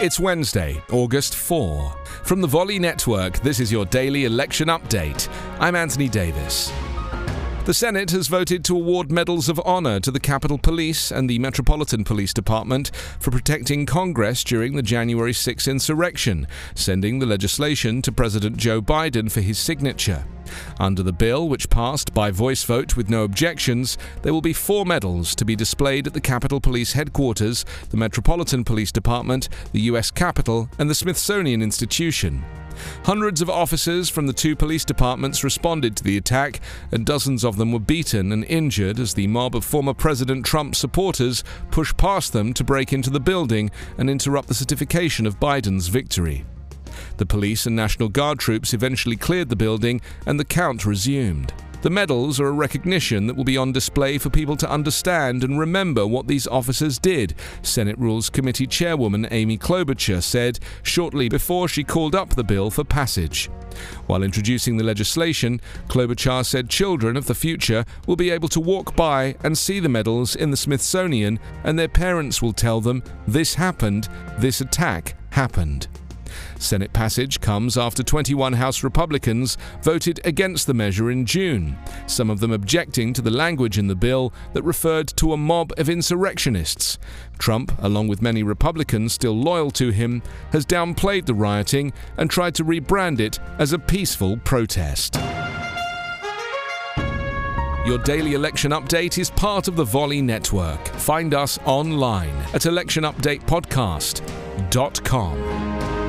It's Wednesday, August 4. From the Volley Network, this is your daily election update. I'm Anthony Davis. The Senate has voted to award medals of honor to the Capitol Police and the Metropolitan Police Department for protecting Congress during the January 6 insurrection, sending the legislation to President Joe Biden for his signature. Under the bill, which passed by voice vote with no objections, there will be four medals to be displayed at the Capitol Police Headquarters, the Metropolitan Police Department, the U.S. Capitol, and the Smithsonian Institution. Hundreds of officers from the two police departments responded to the attack, and dozens of them were beaten and injured as the mob of former President Trump supporters pushed past them to break into the building and interrupt the certification of Biden's victory. The police and National Guard troops eventually cleared the building and the count resumed. The medals are a recognition that will be on display for people to understand and remember what these officers did, Senate Rules Committee Chairwoman Amy Klobuchar said shortly before she called up the bill for passage. While introducing the legislation, Klobuchar said children of the future will be able to walk by and see the medals in the Smithsonian, and their parents will tell them, This happened, this attack happened. Senate passage comes after 21 House Republicans voted against the measure in June, some of them objecting to the language in the bill that referred to a mob of insurrectionists. Trump, along with many Republicans still loyal to him, has downplayed the rioting and tried to rebrand it as a peaceful protest. Your daily election update is part of the Volley Network. Find us online at electionupdatepodcast.com.